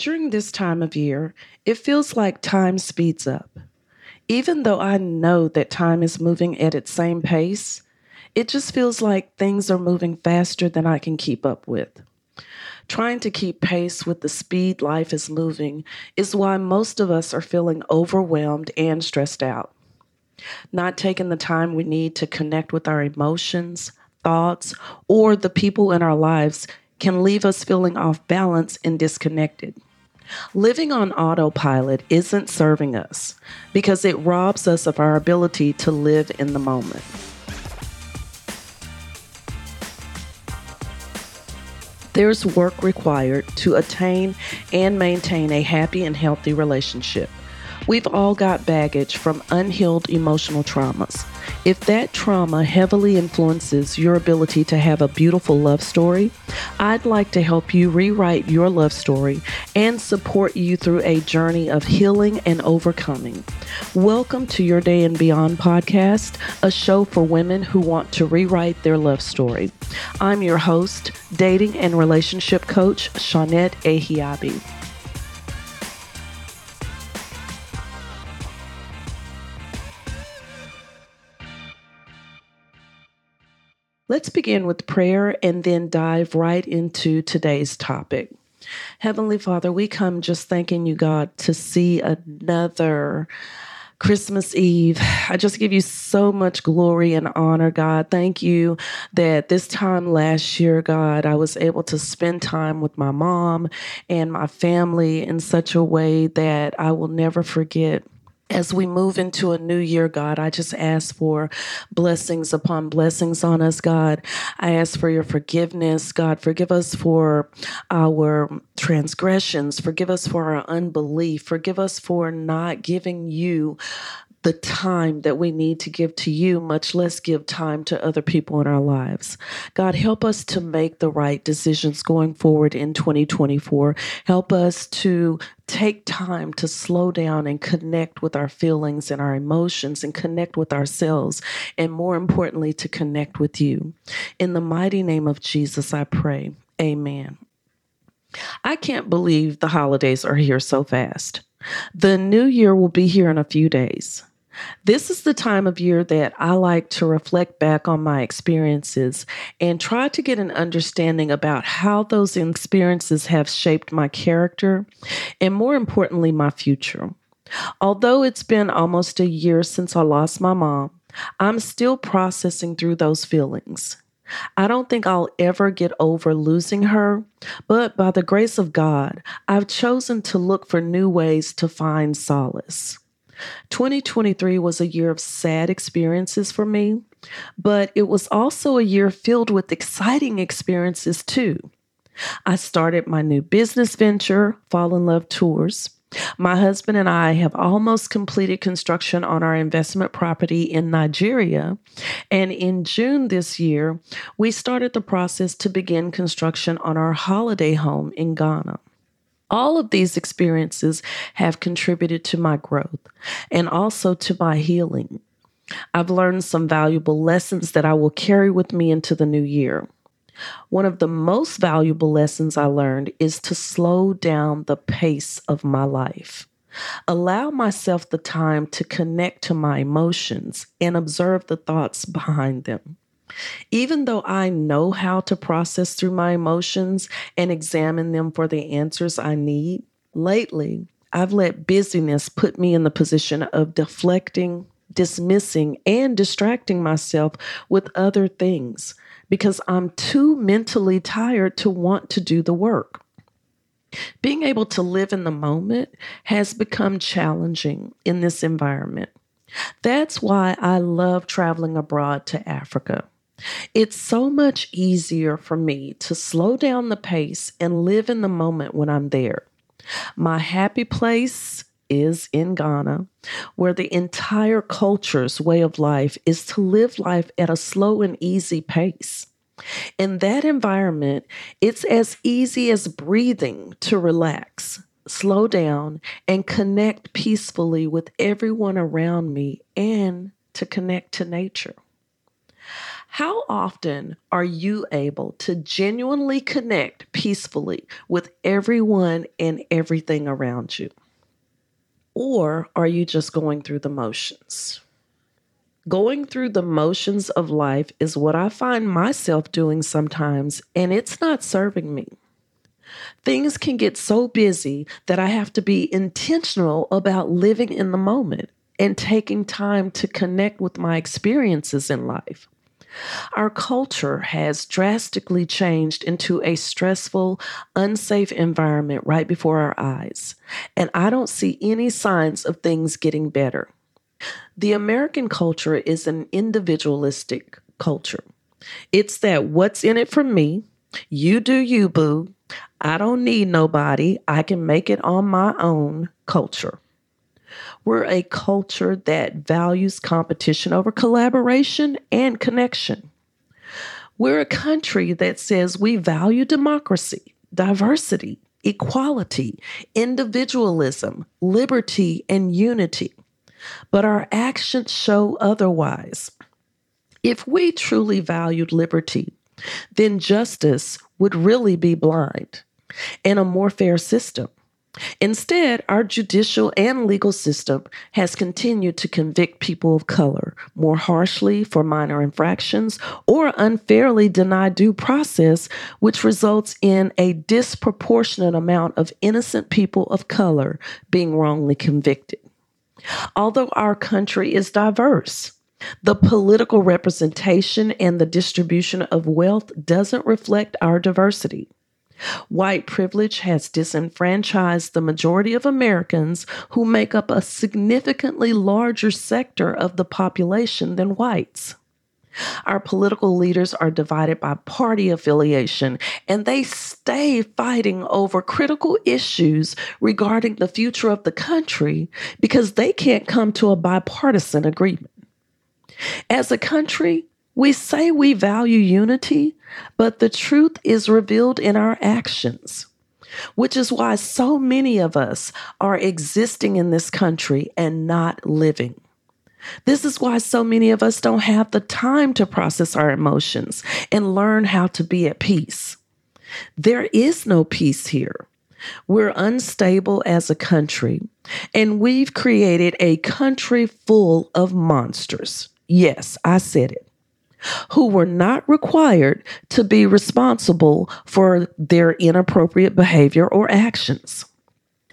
During this time of year, it feels like time speeds up. Even though I know that time is moving at its same pace, it just feels like things are moving faster than I can keep up with. Trying to keep pace with the speed life is moving is why most of us are feeling overwhelmed and stressed out. Not taking the time we need to connect with our emotions, thoughts, or the people in our lives can leave us feeling off balance and disconnected. Living on autopilot isn't serving us because it robs us of our ability to live in the moment. There's work required to attain and maintain a happy and healthy relationship. We've all got baggage from unhealed emotional traumas. If that trauma heavily influences your ability to have a beautiful love story, I'd like to help you rewrite your love story and support you through a journey of healing and overcoming. Welcome to Your Day and Beyond podcast, a show for women who want to rewrite their love story. I'm your host, dating and relationship coach, Shawnette Ahiabi. Let's begin with prayer and then dive right into today's topic. Heavenly Father, we come just thanking you, God, to see another Christmas Eve. I just give you so much glory and honor, God. Thank you that this time last year, God, I was able to spend time with my mom and my family in such a way that I will never forget as we move into a new year, God, I just ask for blessings upon blessings on us, God. I ask for your forgiveness, God. Forgive us for our transgressions. Forgive us for our unbelief. Forgive us for not giving you the time that we need to give to you, much less give time to other people in our lives. God, help us to make the right decisions going forward in 2024. Help us to take time to slow down and connect with our feelings and our emotions and connect with ourselves, and more importantly, to connect with you. In the mighty name of Jesus, I pray. Amen. I can't believe the holidays are here so fast. The new year will be here in a few days. This is the time of year that I like to reflect back on my experiences and try to get an understanding about how those experiences have shaped my character and, more importantly, my future. Although it's been almost a year since I lost my mom, I'm still processing through those feelings. I don't think I'll ever get over losing her, but by the grace of God, I've chosen to look for new ways to find solace. 2023 was a year of sad experiences for me, but it was also a year filled with exciting experiences too. I started my new business venture, Fall in Love Tours. My husband and I have almost completed construction on our investment property in Nigeria. And in June this year, we started the process to begin construction on our holiday home in Ghana. All of these experiences have contributed to my growth and also to my healing. I've learned some valuable lessons that I will carry with me into the new year. One of the most valuable lessons I learned is to slow down the pace of my life. Allow myself the time to connect to my emotions and observe the thoughts behind them. Even though I know how to process through my emotions and examine them for the answers I need, lately I've let busyness put me in the position of deflecting, dismissing, and distracting myself with other things because I'm too mentally tired to want to do the work. Being able to live in the moment has become challenging in this environment. That's why I love traveling abroad to Africa. It's so much easier for me to slow down the pace and live in the moment when I'm there. My happy place is in Ghana, where the entire culture's way of life is to live life at a slow and easy pace. In that environment, it's as easy as breathing to relax, slow down, and connect peacefully with everyone around me and to connect to nature. How often are you able to genuinely connect peacefully with everyone and everything around you? Or are you just going through the motions? Going through the motions of life is what I find myself doing sometimes, and it's not serving me. Things can get so busy that I have to be intentional about living in the moment and taking time to connect with my experiences in life. Our culture has drastically changed into a stressful, unsafe environment right before our eyes, and I don't see any signs of things getting better. The American culture is an individualistic culture. It's that what's in it for me, you do you, boo. I don't need nobody. I can make it on my own culture. We're a culture that values competition over collaboration and connection. We're a country that says we value democracy, diversity, equality, individualism, liberty, and unity. But our actions show otherwise. If we truly valued liberty, then justice would really be blind and a more fair system. Instead, our judicial and legal system has continued to convict people of color more harshly for minor infractions or unfairly deny due process, which results in a disproportionate amount of innocent people of color being wrongly convicted. Although our country is diverse, the political representation and the distribution of wealth doesn't reflect our diversity. White privilege has disenfranchised the majority of Americans who make up a significantly larger sector of the population than whites. Our political leaders are divided by party affiliation, and they stay fighting over critical issues regarding the future of the country because they can't come to a bipartisan agreement. As a country, we say we value unity, but the truth is revealed in our actions, which is why so many of us are existing in this country and not living. This is why so many of us don't have the time to process our emotions and learn how to be at peace. There is no peace here. We're unstable as a country, and we've created a country full of monsters. Yes, I said it who were not required to be responsible for their inappropriate behavior or actions.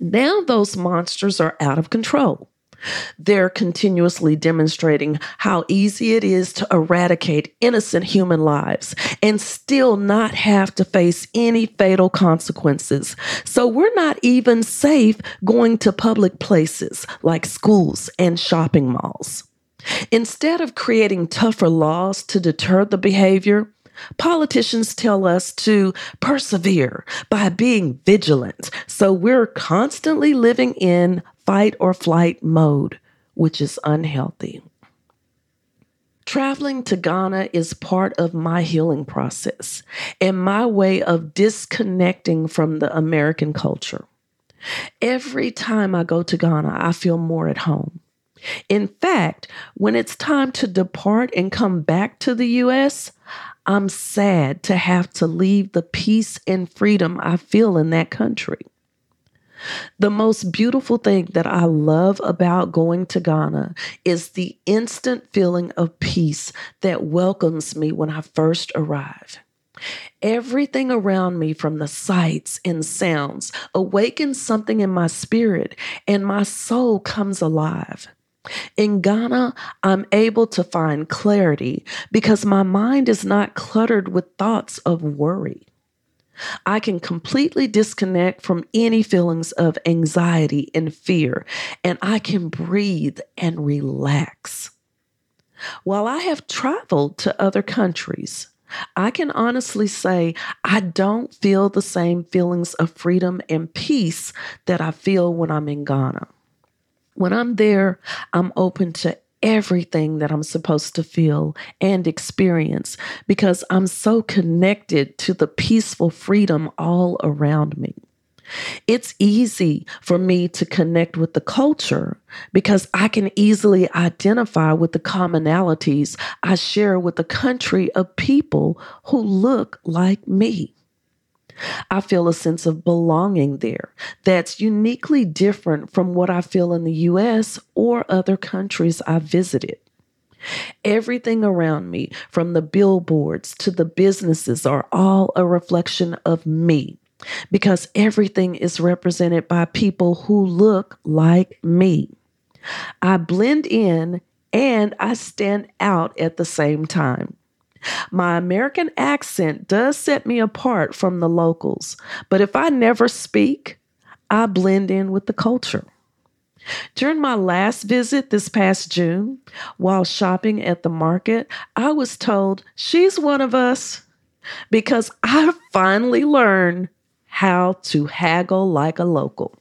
Now those monsters are out of control. They're continuously demonstrating how easy it is to eradicate innocent human lives and still not have to face any fatal consequences. So we're not even safe going to public places like schools and shopping malls. Instead of creating tougher laws to deter the behavior, politicians tell us to persevere by being vigilant. So we're constantly living in fight or flight mode, which is unhealthy. Traveling to Ghana is part of my healing process and my way of disconnecting from the American culture. Every time I go to Ghana, I feel more at home. In fact, when it's time to depart and come back to the U.S., I'm sad to have to leave the peace and freedom I feel in that country. The most beautiful thing that I love about going to Ghana is the instant feeling of peace that welcomes me when I first arrive. Everything around me, from the sights and sounds, awakens something in my spirit, and my soul comes alive. In Ghana, I'm able to find clarity because my mind is not cluttered with thoughts of worry. I can completely disconnect from any feelings of anxiety and fear, and I can breathe and relax. While I have traveled to other countries, I can honestly say I don't feel the same feelings of freedom and peace that I feel when I'm in Ghana. When I'm there, I'm open to everything that I'm supposed to feel and experience because I'm so connected to the peaceful freedom all around me. It's easy for me to connect with the culture because I can easily identify with the commonalities I share with a country of people who look like me. I feel a sense of belonging there that's uniquely different from what I feel in the US or other countries I've visited. Everything around me, from the billboards to the businesses, are all a reflection of me because everything is represented by people who look like me. I blend in and I stand out at the same time. My American accent does set me apart from the locals, but if I never speak, I blend in with the culture. During my last visit this past June, while shopping at the market, I was told she's one of us because I finally learned how to haggle like a local.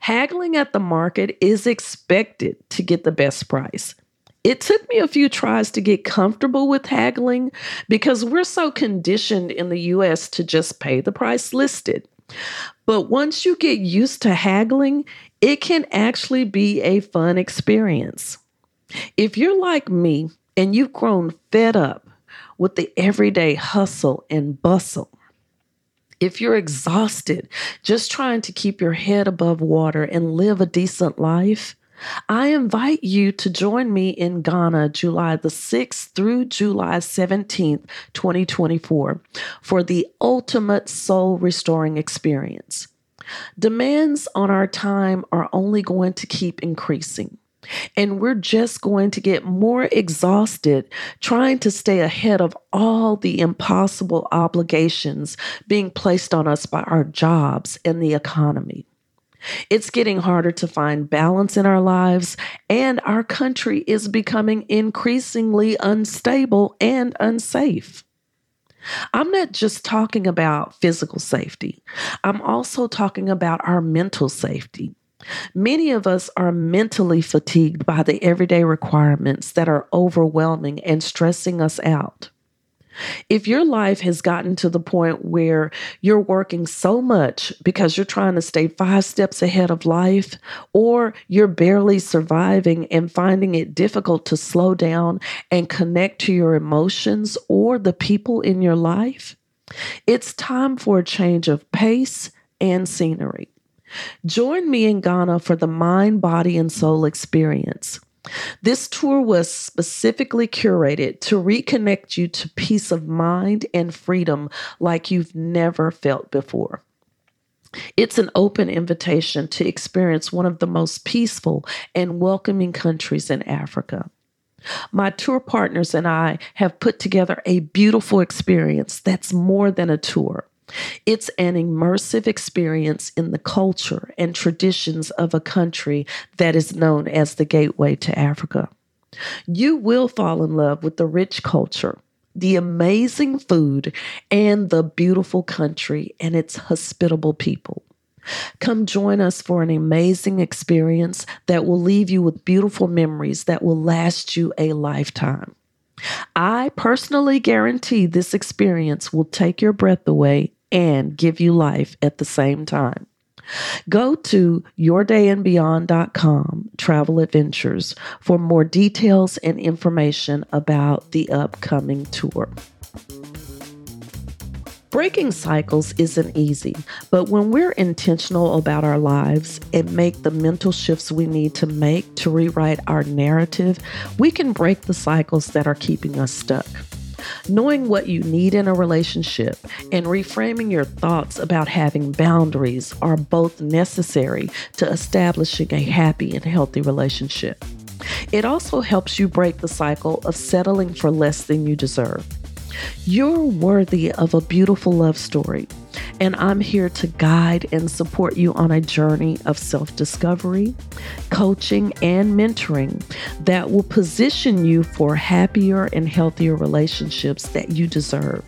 Haggling at the market is expected to get the best price. It took me a few tries to get comfortable with haggling because we're so conditioned in the US to just pay the price listed. But once you get used to haggling, it can actually be a fun experience. If you're like me and you've grown fed up with the everyday hustle and bustle, if you're exhausted just trying to keep your head above water and live a decent life, I invite you to join me in Ghana July the 6th through July 17th, 2024, for the ultimate soul restoring experience. Demands on our time are only going to keep increasing. And we're just going to get more exhausted trying to stay ahead of all the impossible obligations being placed on us by our jobs and the economy. It's getting harder to find balance in our lives, and our country is becoming increasingly unstable and unsafe. I'm not just talking about physical safety, I'm also talking about our mental safety. Many of us are mentally fatigued by the everyday requirements that are overwhelming and stressing us out. If your life has gotten to the point where you're working so much because you're trying to stay five steps ahead of life, or you're barely surviving and finding it difficult to slow down and connect to your emotions or the people in your life, it's time for a change of pace and scenery. Join me in Ghana for the mind, body, and soul experience. This tour was specifically curated to reconnect you to peace of mind and freedom like you've never felt before. It's an open invitation to experience one of the most peaceful and welcoming countries in Africa. My tour partners and I have put together a beautiful experience that's more than a tour. It's an immersive experience in the culture and traditions of a country that is known as the gateway to Africa. You will fall in love with the rich culture, the amazing food, and the beautiful country and its hospitable people. Come join us for an amazing experience that will leave you with beautiful memories that will last you a lifetime. I personally guarantee this experience will take your breath away and give you life at the same time. Go to yourdayandbeyond.com travel adventures for more details and information about the upcoming tour. Breaking cycles isn't easy, but when we're intentional about our lives and make the mental shifts we need to make to rewrite our narrative, we can break the cycles that are keeping us stuck. Knowing what you need in a relationship and reframing your thoughts about having boundaries are both necessary to establishing a happy and healthy relationship. It also helps you break the cycle of settling for less than you deserve. You're worthy of a beautiful love story, and I'm here to guide and support you on a journey of self discovery, coaching, and mentoring that will position you for happier and healthier relationships that you deserve.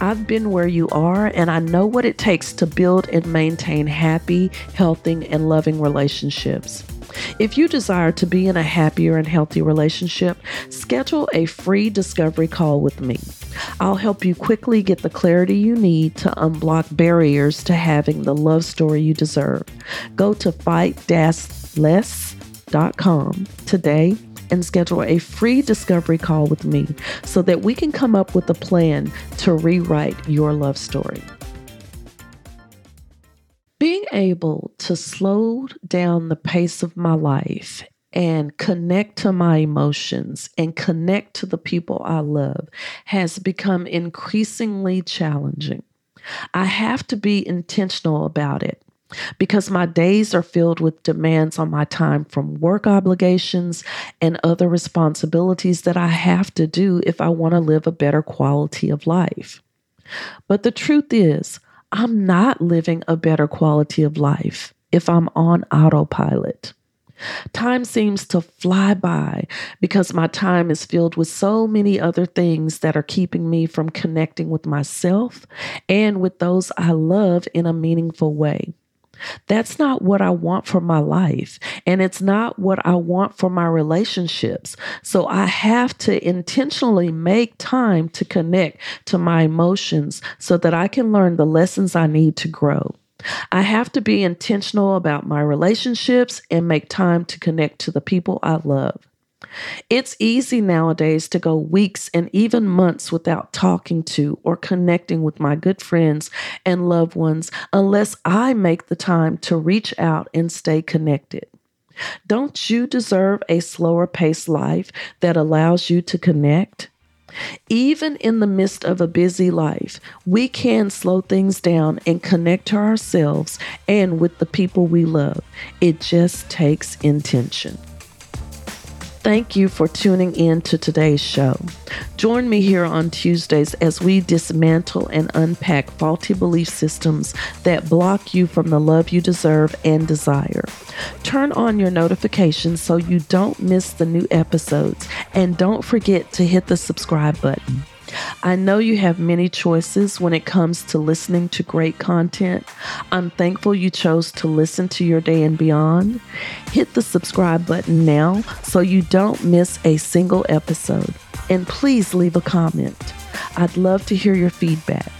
I've been where you are, and I know what it takes to build and maintain happy, healthy, and loving relationships. If you desire to be in a happier and healthy relationship, schedule a free discovery call with me. I'll help you quickly get the clarity you need to unblock barriers to having the love story you deserve. Go to fight-less.com today and schedule a free discovery call with me so that we can come up with a plan to rewrite your love story. Able to slow down the pace of my life and connect to my emotions and connect to the people I love has become increasingly challenging. I have to be intentional about it because my days are filled with demands on my time from work obligations and other responsibilities that I have to do if I want to live a better quality of life. But the truth is, I'm not living a better quality of life if I'm on autopilot. Time seems to fly by because my time is filled with so many other things that are keeping me from connecting with myself and with those I love in a meaningful way. That's not what I want for my life. And it's not what I want for my relationships. So I have to intentionally make time to connect to my emotions so that I can learn the lessons I need to grow. I have to be intentional about my relationships and make time to connect to the people I love. It's easy nowadays to go weeks and even months without talking to or connecting with my good friends and loved ones unless I make the time to reach out and stay connected. Don't you deserve a slower paced life that allows you to connect? Even in the midst of a busy life, we can slow things down and connect to ourselves and with the people we love. It just takes intention. Thank you for tuning in to today's show. Join me here on Tuesdays as we dismantle and unpack faulty belief systems that block you from the love you deserve and desire. Turn on your notifications so you don't miss the new episodes, and don't forget to hit the subscribe button. I know you have many choices when it comes to listening to great content. I'm thankful you chose to listen to your day and beyond. Hit the subscribe button now so you don't miss a single episode. And please leave a comment. I'd love to hear your feedback.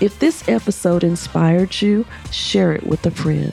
If this episode inspired you, share it with a friend.